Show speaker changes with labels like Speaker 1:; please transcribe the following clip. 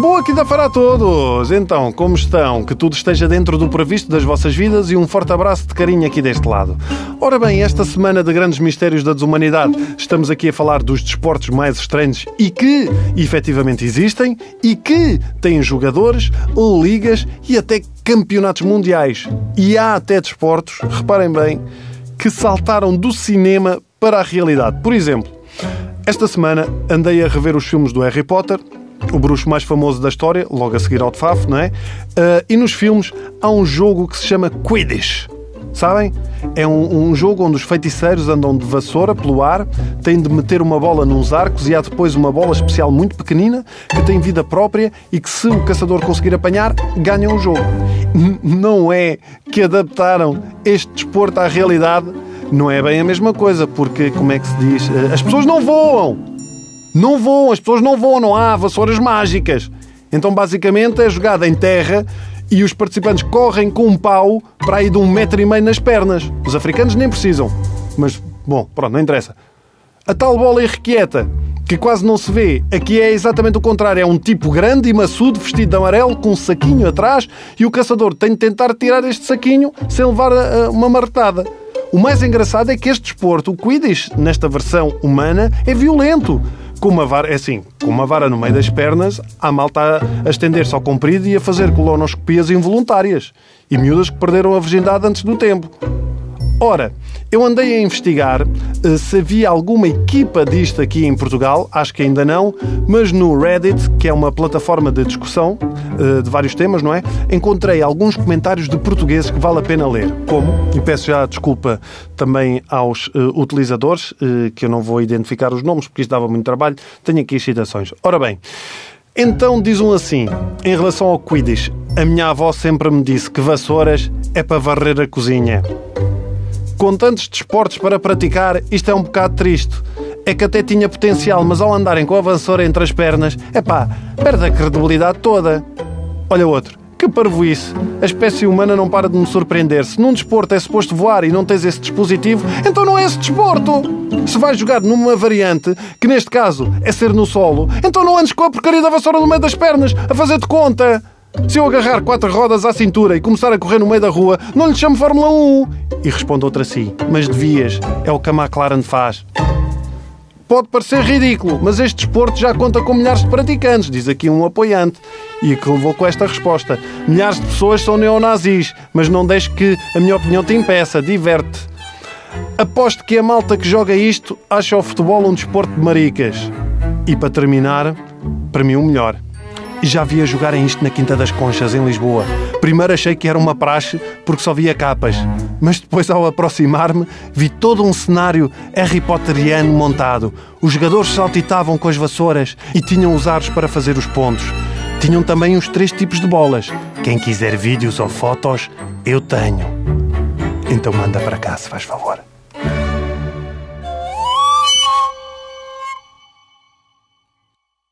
Speaker 1: Boa quinta-feira a todos! Então, como estão? Que tudo esteja dentro do previsto das vossas vidas e um forte abraço de carinho aqui deste lado. Ora bem, esta semana de grandes mistérios da desumanidade, estamos aqui a falar dos desportos mais estranhos e que efetivamente existem e que têm jogadores, ligas e até campeonatos mundiais. E há até desportos, reparem bem, que saltaram do cinema para a realidade. Por exemplo, esta semana andei a rever os filmes do Harry Potter o bruxo mais famoso da história, logo a seguir ao Tfaf, não é? Uh, e nos filmes há um jogo que se chama Quidditch. Sabem? É um, um, jogo onde os feiticeiros andam de vassoura pelo ar, têm de meter uma bola nos arcos e há depois uma bola especial muito pequenina que tem vida própria e que, se o caçador conseguir apanhar, ganha o jogo. N não é que adaptaram este desporto à realidade, não é bem a mesma coisa, porque, como é que se diz? Ah, as pessoas não voam! Não voam, as pessoas não voam, não há vassouras mágicas. Então, basicamente, é jogada em terra e os participantes correm com um pau para aí de um metro e meio nas pernas. Os africanos nem precisam. Mas, bom, pronto, não interessa. A tal bola irrequieta, que quase não se vê, aqui é exatamente o contrário. É um tipo grande e maçudo, vestido de amarelo, com um saquinho atrás, e o caçador tem de tentar tirar este saquinho sem levar uh, uma marretada. O mais engraçado é que este desporto, o Quidditch, nesta versão humana, é violento com uma vara, é assim, com uma vara no meio das pernas, a malta a estender-se ao comprido e a fazer colonoscopias involuntárias. E miúdas que perderam a virgindade antes do tempo. Ora, eu andei a investigar uh, se havia alguma equipa disto aqui em Portugal, acho que ainda não, mas no Reddit, que é uma plataforma de discussão uh, de vários temas, não é? Encontrei alguns comentários de portugueses que vale a pena ler. Como? E peço já desculpa também aos uh, utilizadores, que eu não vou identificar os nomes porque isto dava muito trabalho, tenho aqui as citações. Ora bem. Então diz um assim, em relação ao Quidditch, a minha avó sempre me disse que vassouras é para varrer a cozinha com tantos desportos para praticar, isto é um bocado triste. É que até tinha potencial, mas ao andarem com a vassoura entre as pernas, é pá, perde a credibilidade toda. Olha outro. Que parvoíce! A espécie humana não para de me surpreender. Se num desporto é suposto voar e não tens esse dispositivo, então não é esse desporto! Se vais jogar numa variante, que neste caso é ser no solo, então não andes com a porcaria da vassoura no meio das pernas, a fazer de conta! Se eu agarrar quatro rodas à cintura e começar a correr no meio da rua, não lhe chamo Fórmula 1. E responde outra assim: Mas devias, é o que a McLaren faz. Pode parecer ridículo, mas este desporto já conta com milhares de praticantes, diz aqui um apoiante. E que levou com esta resposta: Milhares de pessoas são neonazis, mas não deixe que a minha opinião te impeça, diverte. Aposto que a malta que joga isto acha o futebol um desporto de maricas. E para terminar, para mim o melhor já via jogarem isto na Quinta das Conchas, em Lisboa. Primeiro achei que era uma praxe porque só via capas, mas depois, ao aproximar-me, vi todo um cenário Harry Potteriano montado. Os jogadores saltitavam com as vassouras e tinham os aros para fazer os pontos. Tinham também os três tipos de bolas. Quem quiser vídeos ou fotos, eu tenho. Então manda para cá, se faz favor.